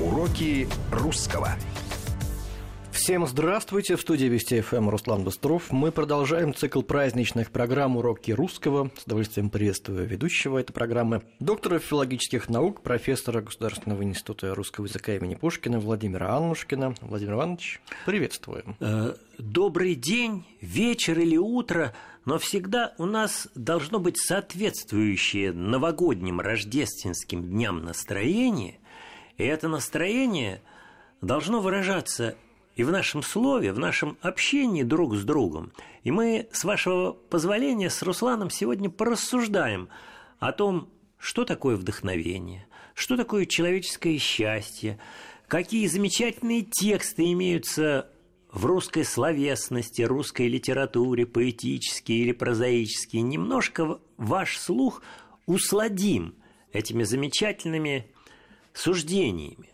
Уроки русского. Всем здравствуйте! В студии Вести ФМ Руслан Быстров. Мы продолжаем цикл праздничных программ «Уроки русского». С удовольствием приветствую ведущего этой программы, доктора филологических наук, профессора Государственного института русского языка имени Пушкина Владимира Аннушкина. Владимир Иванович, приветствуем. Э, добрый день, вечер или утро, но всегда у нас должно быть соответствующее новогодним рождественским дням настроение, и это настроение должно выражаться и в нашем слове, в нашем общении друг с другом. И мы, с вашего позволения, с Русланом сегодня порассуждаем о том, что такое вдохновение, что такое человеческое счастье, какие замечательные тексты имеются в русской словесности, русской литературе, поэтические или прозаические. Немножко ваш слух усладим этими замечательными суждениями.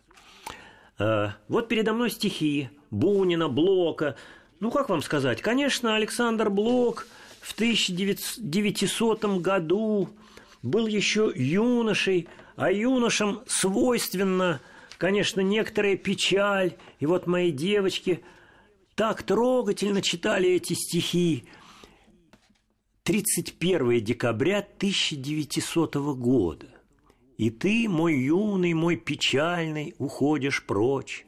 Э, вот передо мной стихи Бунина, Блока. Ну, как вам сказать? Конечно, Александр Блок в 1900 году был еще юношей, а юношам свойственно, конечно, некоторая печаль. И вот мои девочки так трогательно читали эти стихи. 31 декабря 1900 года. И ты, мой юный, мой печальный, уходишь прочь.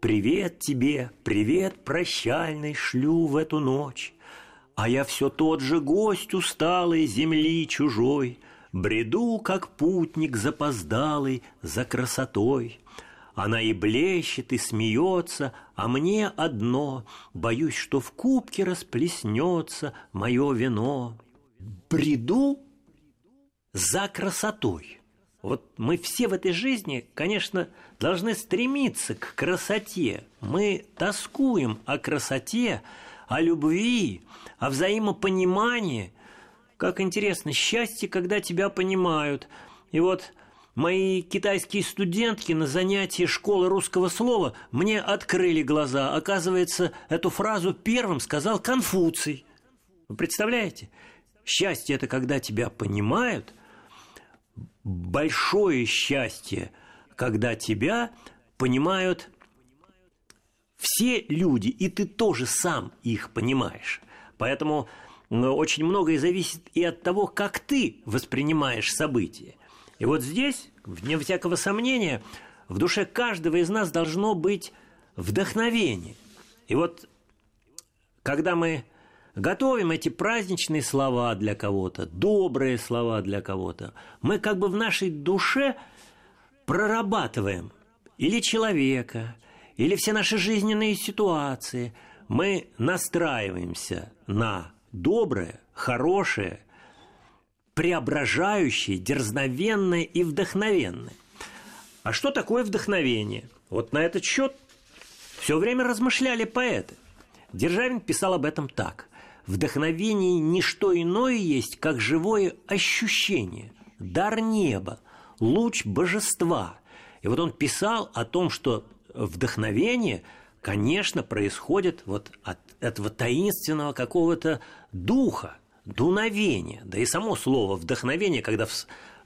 Привет тебе, привет прощальный шлю в эту ночь. А я все тот же гость усталой земли чужой, Бреду, как путник запоздалый за красотой. Она и блещет, и смеется, а мне одно Боюсь, что в кубке расплеснется мое вино. Бреду за красотой. Вот мы все в этой жизни, конечно, должны стремиться к красоте. Мы тоскуем о красоте, о любви, о взаимопонимании. Как интересно, счастье, когда тебя понимают. И вот мои китайские студентки на занятии школы русского слова мне открыли глаза. Оказывается, эту фразу первым сказал Конфуций. Вы представляете? Счастье – это когда тебя понимают – большое счастье, когда тебя понимают все люди, и ты тоже сам их понимаешь. Поэтому очень многое зависит и от того, как ты воспринимаешь события. И вот здесь, вне всякого сомнения, в душе каждого из нас должно быть вдохновение. И вот когда мы готовим эти праздничные слова для кого-то, добрые слова для кого-то, мы как бы в нашей душе прорабатываем или человека, или все наши жизненные ситуации. Мы настраиваемся на доброе, хорошее, преображающее, дерзновенное и вдохновенное. А что такое вдохновение? Вот на этот счет все время размышляли поэты. Державин писал об этом так. Вдохновение – не что иное есть, как живое ощущение, дар неба, луч божества. И вот он писал о том, что вдохновение, конечно, происходит вот от этого таинственного какого-то духа, дуновения. Да и само слово «вдохновение», когда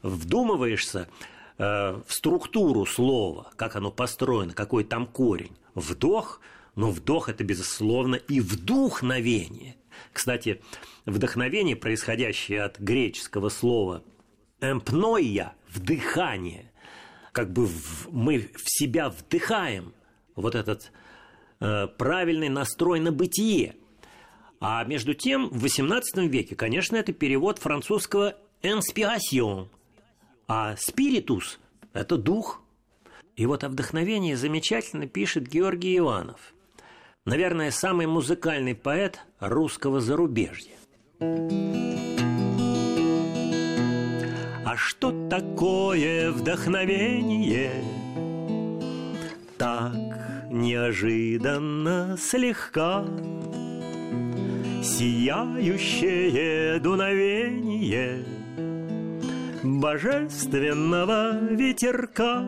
вдумываешься э, в структуру слова, как оно построено, какой там корень. Вдох, но вдох – это, безусловно, и вдухновение – кстати, вдохновение, происходящее от греческого слова «эмпноия» – вдыхание, как бы в, мы в себя вдыхаем вот этот э, правильный настрой на бытие. А между тем, в XVIII веке, конечно, это перевод французского «inspiration», а «spiritus» – это дух. И вот о вдохновении замечательно пишет Георгий Иванов – наверное, самый музыкальный поэт русского зарубежья. А что такое вдохновение? Так неожиданно слегка Сияющее дуновение Божественного ветерка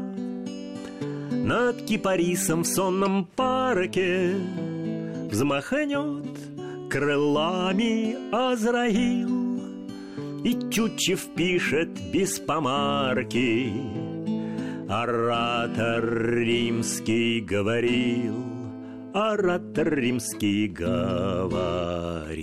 над кипарисом в сонном парке Взмахнет крылами Азраил И Тютчев пишет без помарки Оратор римский говорил, оратор римский говорил.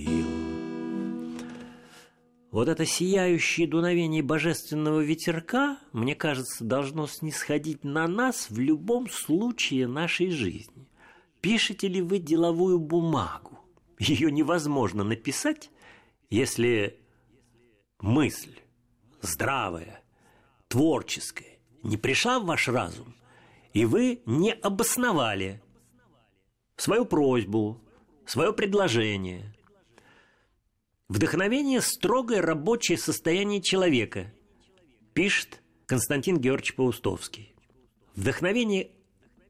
Вот это сияющее дуновение божественного ветерка, мне кажется, должно снисходить на нас в любом случае нашей жизни. Пишете ли вы деловую бумагу? Ее невозможно написать, если мысль здравая, творческая не пришла в ваш разум, и вы не обосновали свою просьбу, свое предложение – Вдохновение – строгое рабочее состояние человека, пишет Константин Георгиевич Паустовский. Вдохновение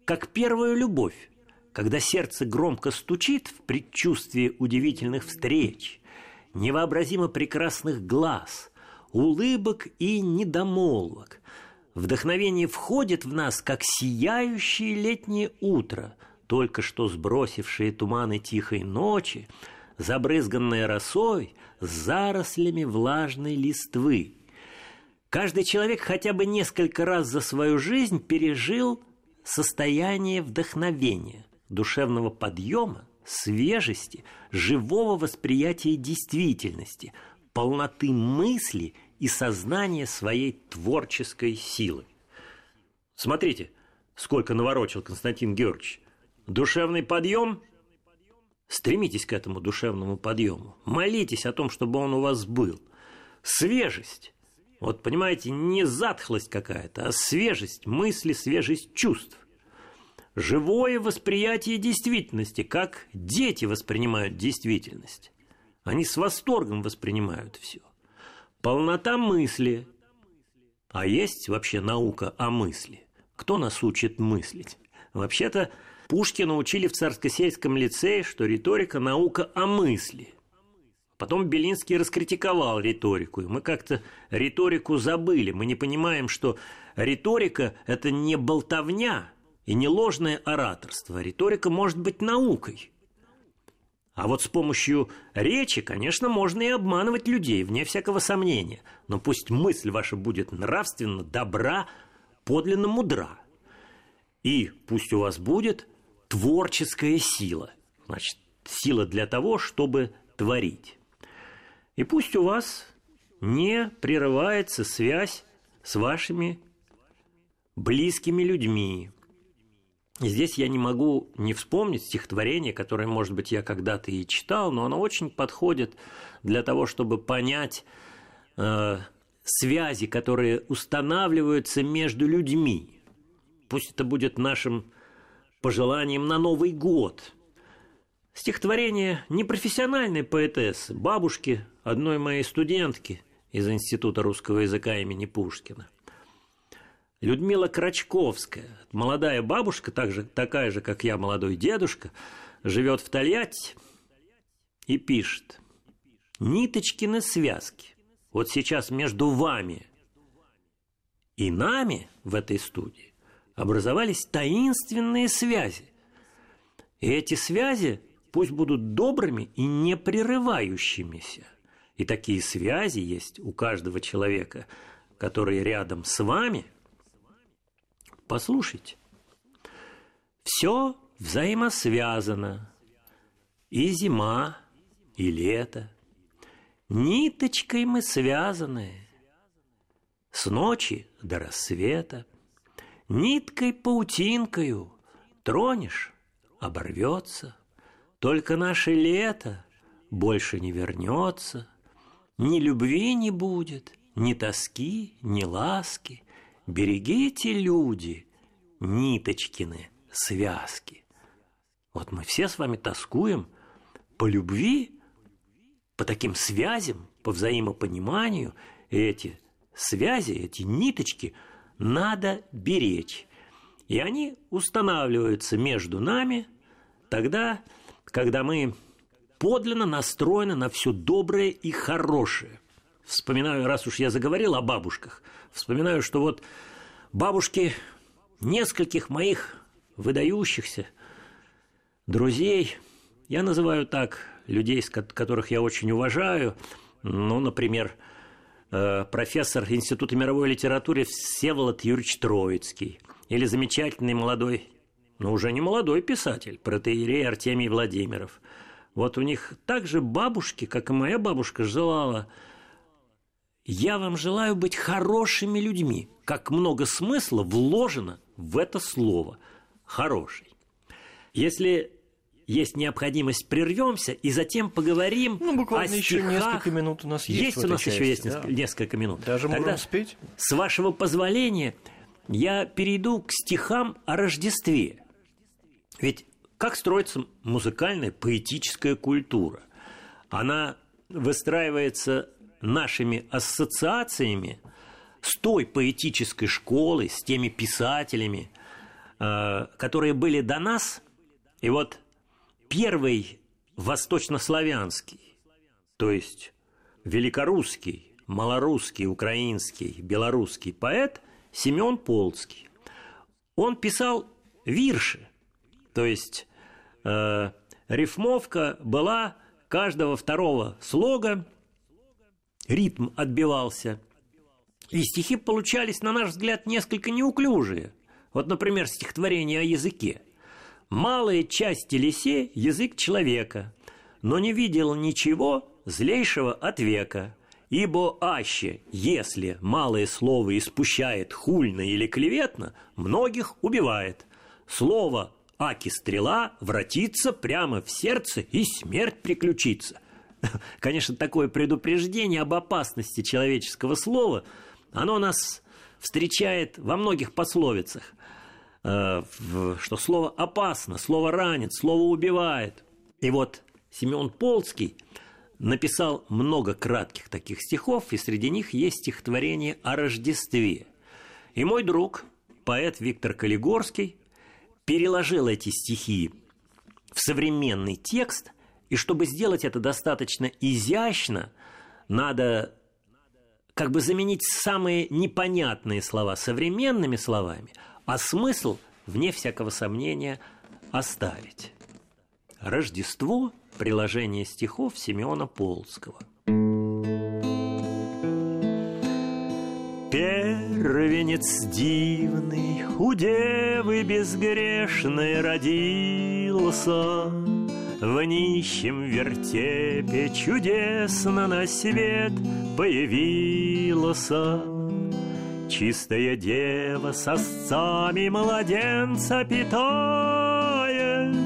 как первая любовь, когда сердце громко стучит в предчувствии удивительных встреч, невообразимо прекрасных глаз, улыбок и недомолвок. Вдохновение входит в нас, как сияющее летнее утро, только что сбросившие туманы тихой ночи – забрызганная росой, с зарослями влажной листвы. Каждый человек хотя бы несколько раз за свою жизнь пережил состояние вдохновения, душевного подъема, свежести, живого восприятия действительности, полноты мысли и сознания своей творческой силы. Смотрите, сколько наворочил Константин Георгиевич. Душевный подъем Стремитесь к этому душевному подъему. Молитесь о том, чтобы он у вас был. Свежесть. Вот, понимаете, не затхлость какая-то, а свежесть мысли, свежесть чувств. Живое восприятие действительности, как дети воспринимают действительность. Они с восторгом воспринимают все. Полнота мысли. А есть вообще наука о мысли? Кто нас учит мыслить? Вообще-то Пушкина учили в царско-сельском лицее, что риторика – наука о мысли. Потом Белинский раскритиковал риторику, и мы как-то риторику забыли. Мы не понимаем, что риторика – это не болтовня и не ложное ораторство. Риторика может быть наукой. А вот с помощью речи, конечно, можно и обманывать людей, вне всякого сомнения. Но пусть мысль ваша будет нравственно, добра, подлинно мудра. И пусть у вас будет творческая сила. Значит, сила для того, чтобы творить. И пусть у вас не прерывается связь с вашими близкими людьми. Здесь я не могу не вспомнить стихотворение, которое, может быть, я когда-то и читал, но оно очень подходит для того, чтобы понять э, связи, которые устанавливаются между людьми. Пусть это будет нашим пожеланием на Новый год. Стихотворение непрофессиональной поэтессы, бабушки одной моей студентки из Института русского языка имени Пушкина. Людмила Крачковская, молодая бабушка, так же, такая же, как я, молодой дедушка, живет в Тольятти и пишет. Ниточкины связки. Вот сейчас между вами и нами в этой студии образовались таинственные связи. И эти связи пусть будут добрыми и непрерывающимися. И такие связи есть у каждого человека, который рядом с вами. Послушайте. Все взаимосвязано. И зима, и лето. Ниточкой мы связаны. С ночи до рассвета. Ниткой-паутинкою тронешь — оборвется. Только наше лето больше не вернется. Ни любви не будет, ни тоски, ни ласки. Берегите, люди, ниточкины связки. Вот мы все с вами тоскуем по любви, по таким связям, по взаимопониманию. И эти связи, эти ниточки – надо беречь. И они устанавливаются между нами тогда, когда мы подлинно настроены на все доброе и хорошее. Вспоминаю, раз уж я заговорил о бабушках, вспоминаю, что вот бабушки нескольких моих выдающихся друзей, я называю так людей, которых я очень уважаю, ну, например, э, профессор Института мировой литературы Всеволод Юрьевич Троицкий. Или замечательный молодой, но уже не молодой писатель, протеерей Артемий Владимиров. Вот у них также бабушки, как и моя бабушка, желала «Я вам желаю быть хорошими людьми», как много смысла вложено в это слово «хороший». Если есть необходимость, прервемся и затем поговорим ну, буквально о еще стихах. несколько минут у нас есть. Есть у нас части, еще есть да. несколько минут. Даже Тогда, можем успеть. С вашего позволения, я перейду к стихам о Рождестве. Ведь как строится музыкальная поэтическая культура? Она выстраивается нашими ассоциациями с той поэтической школой, с теми писателями, э, которые были до нас. И вот первый восточнославянский, то есть великорусский, малорусский, украинский, белорусский поэт Семен Полцкий. Он писал вирши, то есть э, рифмовка была каждого второго слога, ритм отбивался, и стихи получались, на наш взгляд, несколько неуклюжие. Вот, например, стихотворение о языке – Малая часть телесе – язык человека, но не видел ничего злейшего от века. Ибо аще, если малое слово испущает хульно или клеветно, многих убивает. Слово аки стрела вратится прямо в сердце и смерть приключится. Конечно, такое предупреждение об опасности человеческого слова, оно нас встречает во многих пословицах. Э, что слово опасно, слово ранит, слово убивает. И вот Семен Полцкий написал много кратких таких стихов, и среди них есть стихотворение о Рождестве. И мой друг, поэт Виктор Калигорский, переложил эти стихи в современный текст, и чтобы сделать это достаточно изящно, надо как бы заменить самые непонятные слова современными словами – а смысл, вне всякого сомнения, оставить. Рождество – приложение стихов Симеона Полского. Первенец дивный, у девы безгрешной родился, В нищем вертепе чудесно на свет появился. Чистая дева с сосцами младенца питает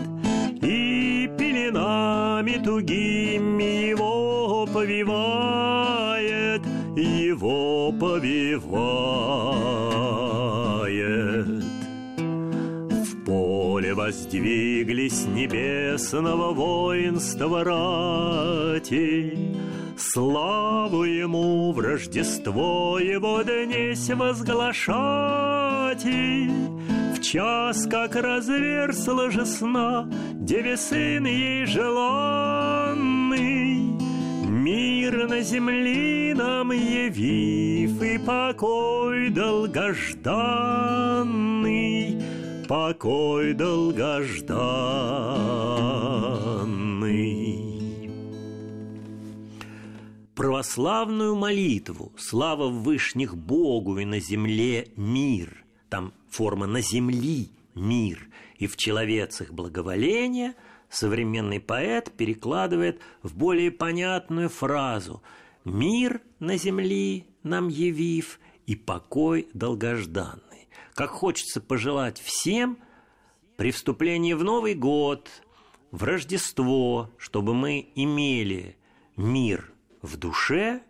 И пеленами тугими его повивает Его повивает воздвиглись небесного воинства рати. Славу ему в Рождество его днесь возглашать. В час, как разверзла же сна Деве сын ей желанный. Мир на земле нам явив И покой долгожданный Покой долгожданный православную молитву «Слава Вышних Богу и на земле мир». Там форма «на земли мир» и в человецах благоволение современный поэт перекладывает в более понятную фразу «Мир на земле нам явив и покой долгожданный». Как хочется пожелать всем при вступлении в Новый год, в Рождество, чтобы мы имели мир – в душе,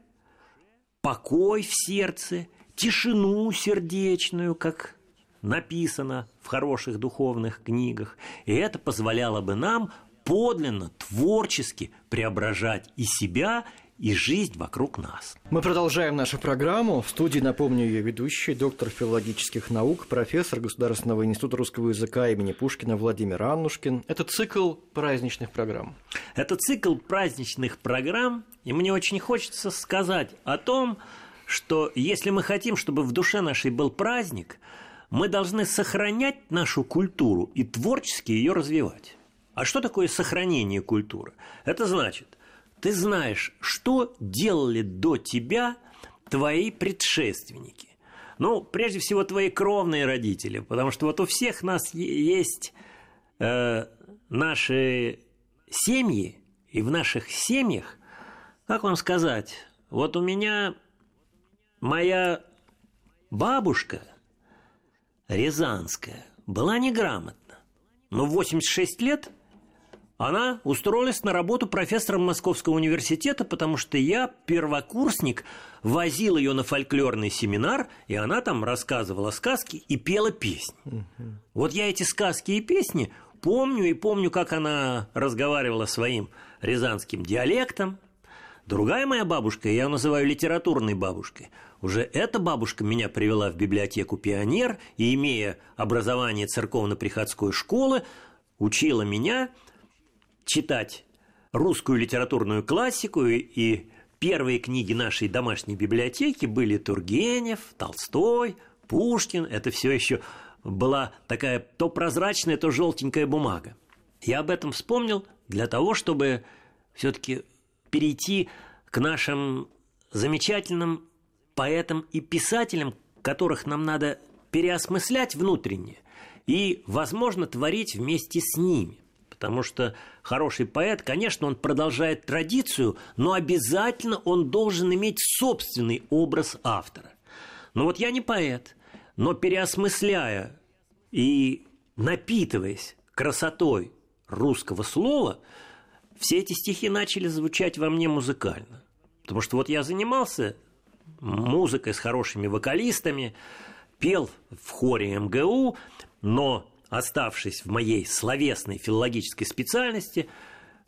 покой в сердце, тишину сердечную, как написано в хороших духовных книгах. И это позволяло бы нам подлинно, творчески преображать и себя, и жизнь вокруг нас. Мы продолжаем нашу программу. В студии, напомню, ее ведущий, доктор филологических наук, профессор Государственного института русского языка имени Пушкина Владимир Аннушкин. Это цикл праздничных программ. Это цикл праздничных программ, и мне очень хочется сказать о том, что если мы хотим, чтобы в душе нашей был праздник, мы должны сохранять нашу культуру и творчески ее развивать. А что такое сохранение культуры? Это значит, ты знаешь, что делали до тебя твои предшественники? Ну, прежде всего, твои кровные родители, потому что вот у всех нас есть э, наши семьи, и в наших семьях, как вам сказать, вот у меня моя бабушка Рязанская была неграмотна, но в 86 лет она устроилась на работу профессором Московского университета, потому что я, первокурсник, возил ее на фольклорный семинар, и она там рассказывала сказки и пела песни. Угу. Вот я эти сказки и песни помню, и помню, как она разговаривала своим рязанским диалектом. Другая моя бабушка, я ее называю литературной бабушкой, уже эта бабушка меня привела в библиотеку «Пионер», и, имея образование церковно-приходской школы, учила меня – читать русскую литературную классику, и первые книги нашей домашней библиотеки были Тургенев, Толстой, Пушкин. Это все еще была такая то прозрачная, то желтенькая бумага. Я об этом вспомнил для того, чтобы все-таки перейти к нашим замечательным поэтам и писателям, которых нам надо переосмыслять внутренне и, возможно, творить вместе с ними. Потому что хороший поэт, конечно, он продолжает традицию, но обязательно он должен иметь собственный образ автора. Но вот я не поэт, но переосмысляя и напитываясь красотой русского слова, все эти стихи начали звучать во мне музыкально. Потому что вот я занимался музыкой с хорошими вокалистами, пел в хоре МГУ, но оставшись в моей словесной филологической специальности,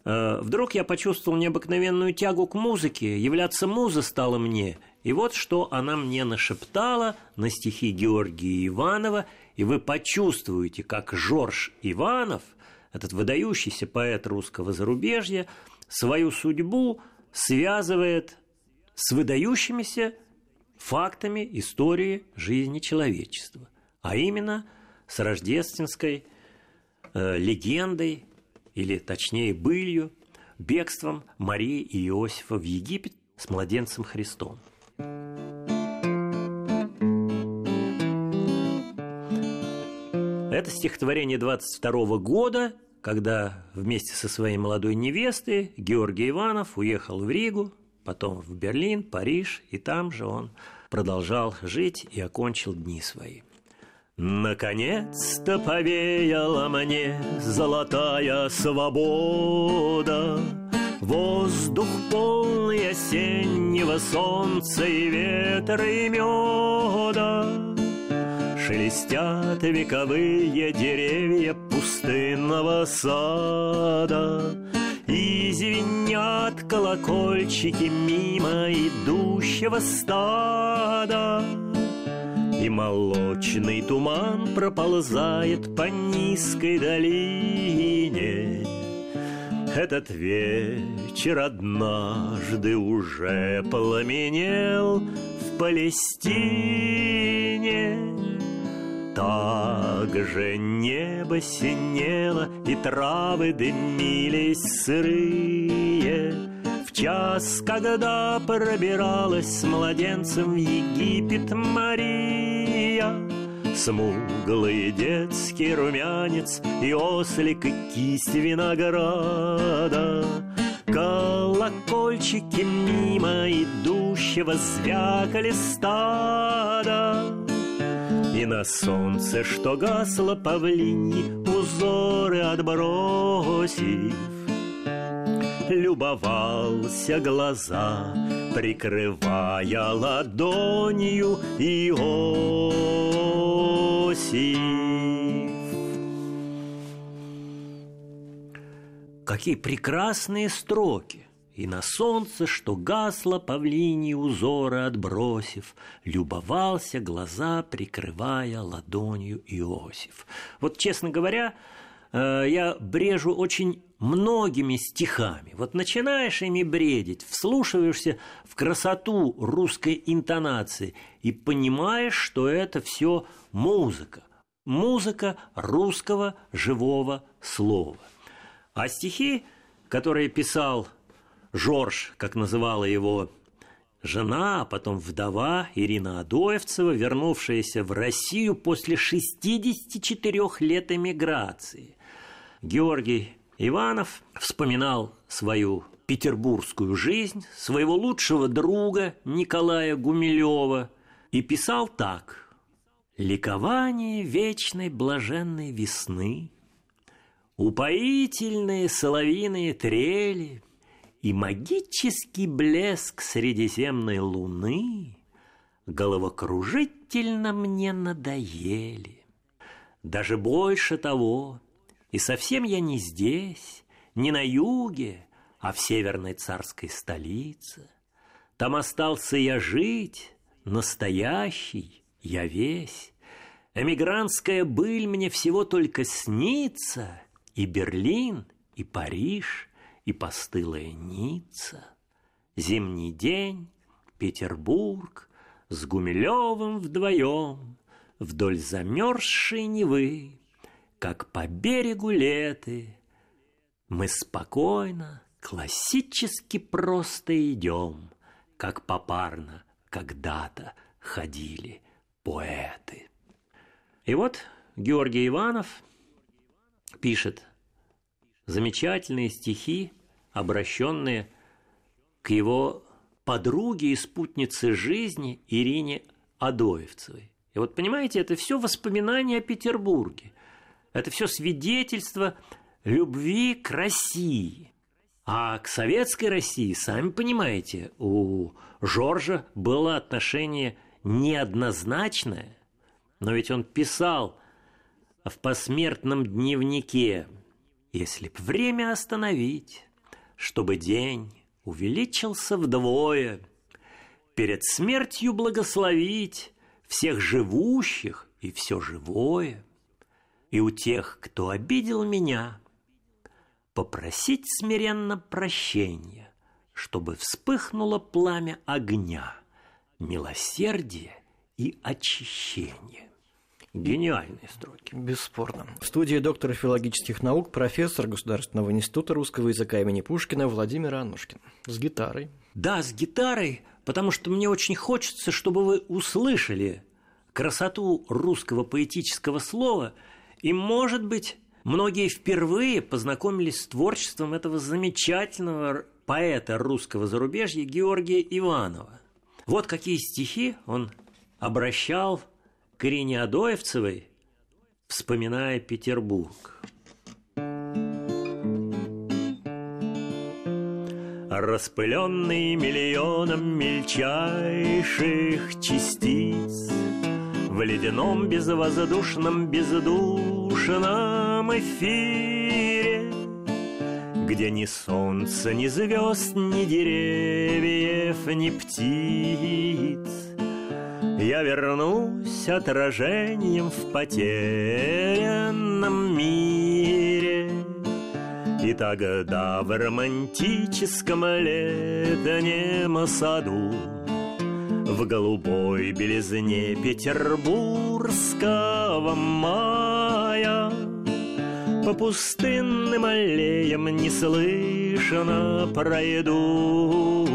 э, вдруг я почувствовал необыкновенную тягу к музыке, являться муза стала мне. И вот что она мне нашептала на стихи Георгия Иванова, и вы почувствуете, как Жорж Иванов, этот выдающийся поэт русского зарубежья, свою судьбу связывает с выдающимися фактами истории жизни человечества, а именно – с рождественской э, легендой, или точнее былью, бегством Марии и Иосифа в Египет с младенцем Христом. Это стихотворение 22 года, когда вместе со своей молодой невестой Георгий Иванов уехал в Ригу, потом в Берлин, Париж, и там же он продолжал жить и окончил дни свои. Наконец-то повеяла мне золотая свобода, Воздух полный осеннего солнца и ветра и меда. Шелестят вековые деревья пустынного сада, И звенят колокольчики мимо идущего стада. И молочный туман проползает по низкой долине. Этот вечер однажды уже пламенел в Палестине. Так же небо синело, и травы дымились сырые. В час, когда пробиралась с младенцем в Египет Мария, Смуглый детский румянец И ослик, и кисть винограда. Колокольчики мимо идущего Звякали стада. И на солнце, что гасло павлини Узоры отбросив Любовался глаза прикрывая ладонью Иосиф. Какие прекрасные строки! И на солнце, что гасло павлини узора отбросив, Любовался глаза, прикрывая ладонью Иосиф. Вот, честно говоря, Э, я брежу очень многими стихами. Вот начинаешь ими бредить, вслушиваешься в красоту русской интонации и понимаешь, что это все музыка. Музыка русского живого слова. А стихи, которые писал Жорж, как называла его жена, а потом вдова Ирина Адоевцева, вернувшаяся в Россию после 64 лет эмиграции. Георгий Иванов вспоминал свою петербургскую жизнь, своего лучшего друга Николая Гумилева и писал так. «Ликование вечной блаженной весны, упоительные соловиные трели и магический блеск средиземной луны головокружительно мне надоели. Даже больше того, и совсем я не здесь, не на юге, а в северной царской столице. Там остался я жить, настоящий, я весь. Эмигрантская быль мне всего только снится, и Берлин, и Париж, и постылая Ницца. Зимний день, Петербург, с Гумилевым вдвоем, вдоль замерзшей Невы, как по берегу леты, мы спокойно, классически просто идем, как попарно когда-то ходили поэты. И вот Георгий Иванов пишет замечательные стихи, обращенные к его подруге и спутнице жизни Ирине Адоевцевой. И вот понимаете, это все воспоминания о Петербурге. Это все свидетельство любви к России. А к советской России, сами понимаете, у Жоржа было отношение неоднозначное, но ведь он писал в посмертном дневнике, если б время остановить, чтобы день увеличился вдвое, перед смертью благословить всех живущих и все живое, и у тех, кто обидел меня, попросить смиренно прощения, чтобы вспыхнуло пламя огня, милосердия и очищения. Гениальные строки. Бесспорно. В студии доктора филологических наук, профессор Государственного института русского языка имени Пушкина Владимир Анушкин. С гитарой. Да, с гитарой, потому что мне очень хочется, чтобы вы услышали красоту русского поэтического слова и, может быть, Многие впервые познакомились с творчеством этого замечательного поэта русского зарубежья Георгия Иванова. Вот какие стихи он обращал к Ирине Адоевцевой, вспоминая Петербург. Распыленный миллионом мельчайших частиц В ледяном безвоздушном бездушном эфире, Где ни солнца, ни звезд, ни деревьев, ни птиц. Я вернусь отражением в потерянном мире. И тогда в романтическом летнем саду В голубой белизне петербургского мая. По пустынным аллеям неслышно пройду.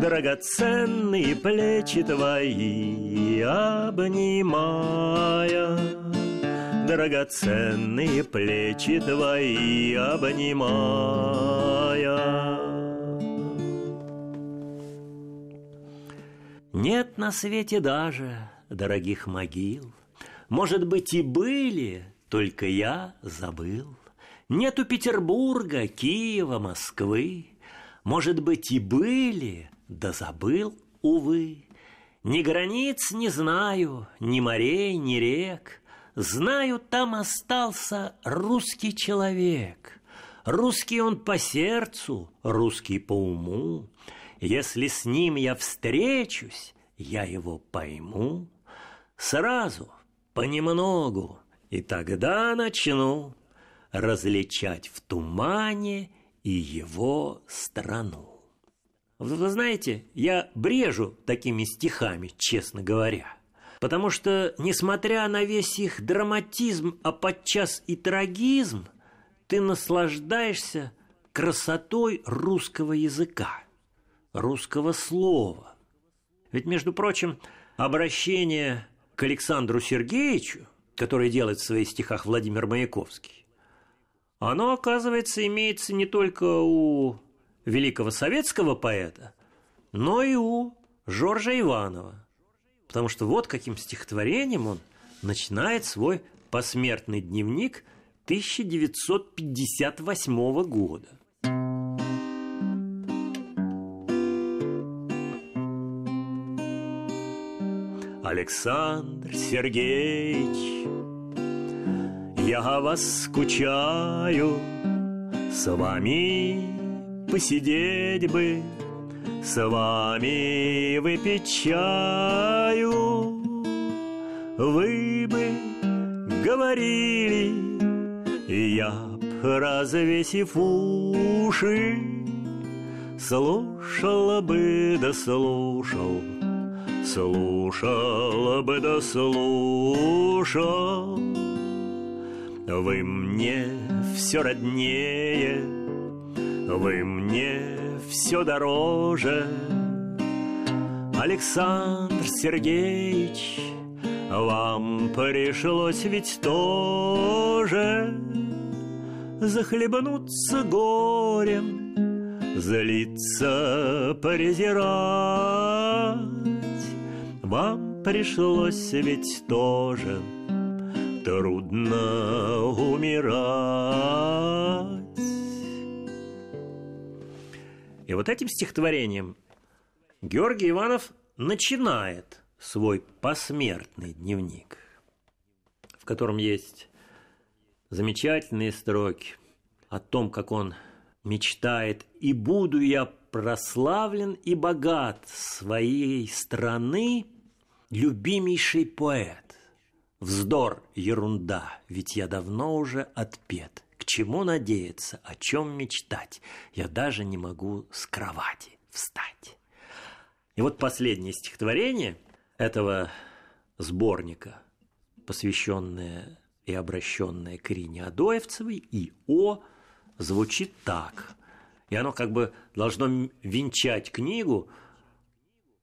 Драгоценные плечи твои обнимая. Драгоценные плечи твои обнимая Нет на свете даже дорогих могил Может быть и были, только я забыл. Нету Петербурга, Киева, Москвы. Может быть, и были, да забыл, увы. Ни границ не знаю, ни морей, ни рек. Знаю, там остался русский человек. Русский он по сердцу, русский по уму. Если с ним я встречусь, я его пойму. Сразу, понемногу, и тогда начну различать в тумане и его страну. Вы знаете, я брежу такими стихами, честно говоря. Потому что, несмотря на весь их драматизм, а подчас и трагизм, ты наслаждаешься красотой русского языка. Русского слова. Ведь, между прочим, обращение к Александру Сергеевичу, которое делает в своих стихах Владимир Маяковский, оно, оказывается, имеется не только у великого советского поэта, но и у Жоржа Иванова. Потому что вот каким стихотворением он начинает свой посмертный дневник 1958 года. Александр Сергеевич, я вас скучаю, с вами посидеть бы, с вами выпить чаю. Вы бы говорили, я б, развесив уши, Слушала бы да слушал, слушала бы да слушал. Вы мне все роднее, вы мне все дороже. Александр Сергеевич, вам пришлось ведь тоже захлебнуться горем, злиться, презирать. Вам пришлось ведь тоже трудно умирать. И вот этим стихотворением Георгий Иванов начинает свой посмертный дневник, в котором есть замечательные строки о том, как он мечтает «И буду я прославлен и богат своей страны, любимейший поэт». Вздор, ерунда, ведь я давно уже отпет. К чему надеяться, о чем мечтать? Я даже не могу с кровати встать. И вот последнее стихотворение этого сборника, посвященное и обращенное к Ирине Адоевцевой, и О, звучит так. И оно как бы должно венчать книгу,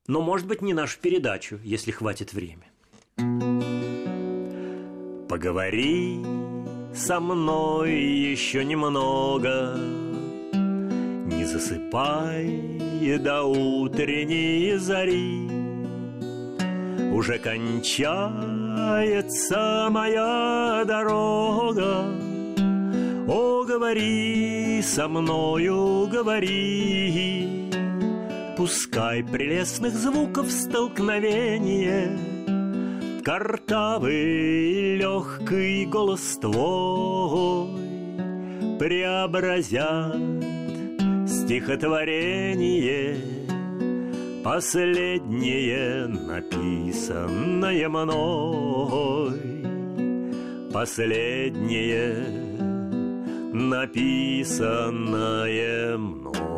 но, может быть, не нашу передачу, если хватит времени. Поговори со мной еще немного, Не засыпай до утренней зари. Уже кончается моя дорога, О, говори со мною, говори, Пускай прелестных звуков столкновение — Картавый легкий голос твой Преобразят стихотворение. Последнее написанное мной Последнее написанное мной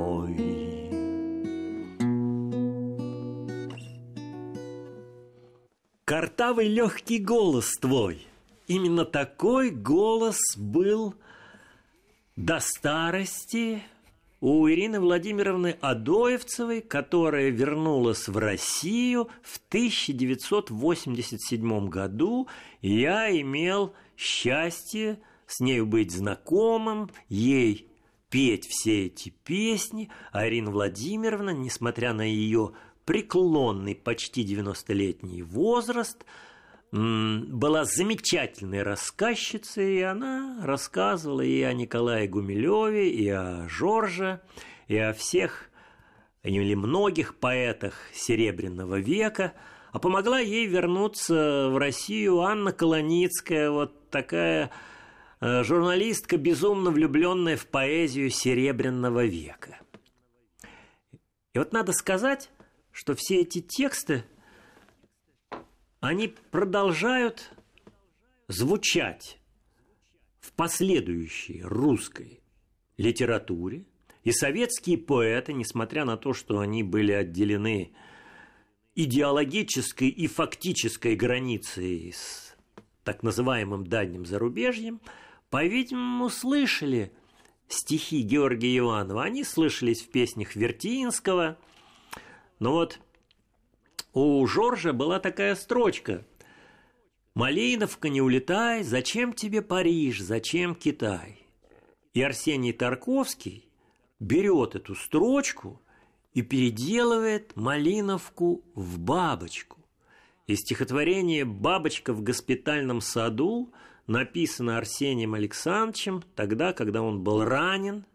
Картавый легкий голос твой. Именно такой голос был до старости у Ирины Владимировны Адоевцевой, которая вернулась в Россию в 1987 году. Я имел счастье с нею быть знакомым, ей петь все эти песни, а Ирина Владимировна, несмотря на ее преклонный, почти 90-летний возраст, была замечательной рассказчицей, и она рассказывала и о Николае Гумилеве, и о Жорже, и о всех или многих поэтах Серебряного века, а помогла ей вернуться в Россию Анна Колоницкая, вот такая э, журналистка, безумно влюбленная в поэзию Серебряного века. И вот надо сказать, что все эти тексты, они продолжают звучать в последующей русской литературе, и советские поэты, несмотря на то, что они были отделены идеологической и фактической границей с так называемым дальним зарубежьем, по-видимому, слышали стихи Георгия Иванова. Они слышались в песнях Вертинского – Но вот у Жоржа была такая строчка. «Малиновка, не улетай, зачем тебе Париж, зачем Китай?» И Арсений Тарковский берет эту строчку и переделывает Малиновку в бабочку. И стихотворение «Бабочка в госпитальном саду» написано Арсением Александровичем тогда, когда он был ранен,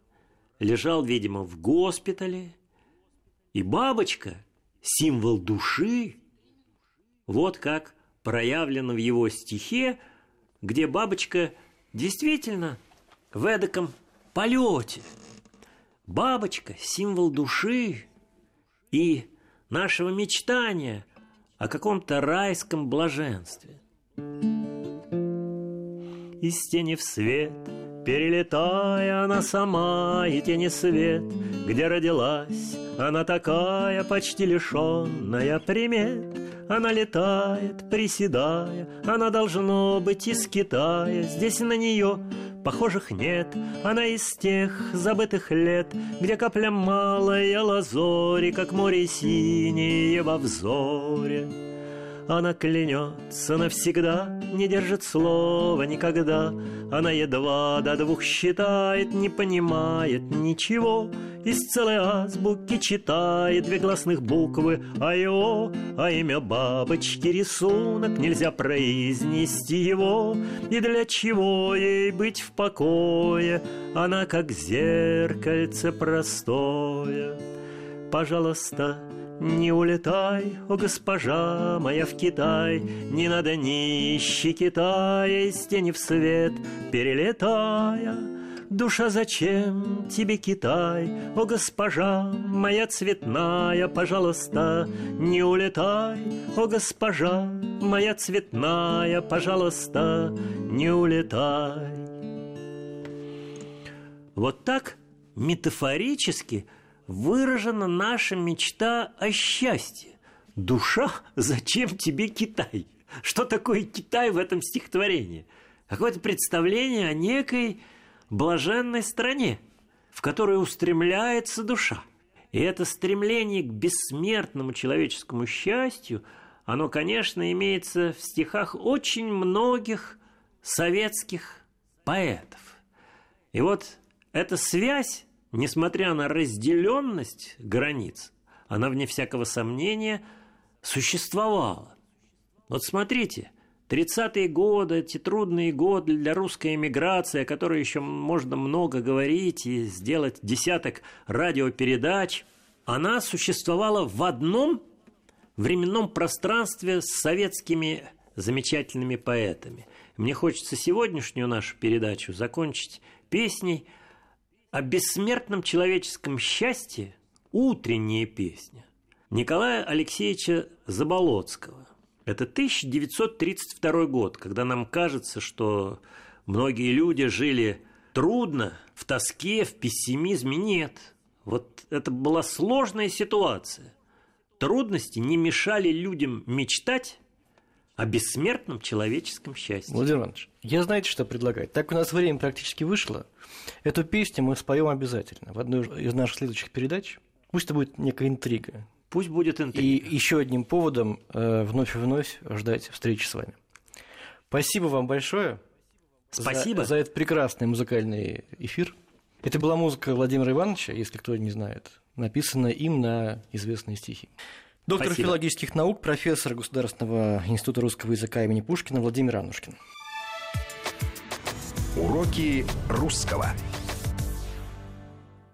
лежал, видимо, в госпитале. И бабочка – символ души. Вот как проявлено в его стихе, где бабочка действительно в эдаком полете. Бабочка – символ души и нашего мечтания о каком-то райском блаженстве. Из тени в свет, перелетая она сама, и тени свет, где родилась, она такая почти лишенная примет. Она летает, приседая, она должно быть из Китая. Здесь на нее похожих нет Она из тех забытых лет Где капля малая лазори Как море синее во взоре она клянется навсегда, не держит слова никогда. Она едва до двух считает, не понимает ничего. Из целой азбуки читает две гласных буквы А-О, а имя бабочки рисунок Нельзя произнести его И для чего ей быть в покое Она как зеркальце простое Пожалуйста, не улетай, о госпожа моя в Китай, Не надо нищий Китая из тени в свет перелетая. Душа, зачем тебе Китай, о госпожа моя цветная, пожалуйста, не улетай, о госпожа моя цветная, пожалуйста, не улетай. Вот так метафорически – выражена наша мечта о счастье. Душа, зачем тебе Китай? Что такое Китай в этом стихотворении? Какое-то представление о некой блаженной стране, в которой устремляется душа. И это стремление к бессмертному человеческому счастью, оно, конечно, имеется в стихах очень многих советских поэтов. И вот эта связь несмотря на разделенность границ, она, вне всякого сомнения, существовала. Вот смотрите, 30-е годы, эти трудные годы для русской эмиграции, о которой еще можно много говорить и сделать десяток радиопередач, она существовала в одном временном пространстве с советскими замечательными поэтами. Мне хочется сегодняшнюю нашу передачу закончить песней – о бессмертном человеческом счастье утренняя песня Николая Алексеевича Заболоцкого. Это 1932 год, когда нам кажется, что многие люди жили трудно, в тоске, в пессимизме. Нет. Вот это была сложная ситуация. Трудности не мешали людям мечтать о бессмертном человеческом счастье. Владимир Иванович, я знаете, что предлагать? Так у нас время практически вышло. Эту песню мы споем обязательно в одной из наших следующих передач. Пусть это будет некая интрига. Пусть будет интрига. И еще одним поводом э, вновь и вновь ждать встречи с вами. Спасибо вам большое. Спасибо. За, за этот прекрасный музыкальный эфир. Это была музыка Владимира Ивановича, если кто не знает, написанная им на известные стихи. Доктор Спасибо. филологических наук, профессор Государственного института русского языка имени Пушкина Владимир Анушкин. Уроки русского.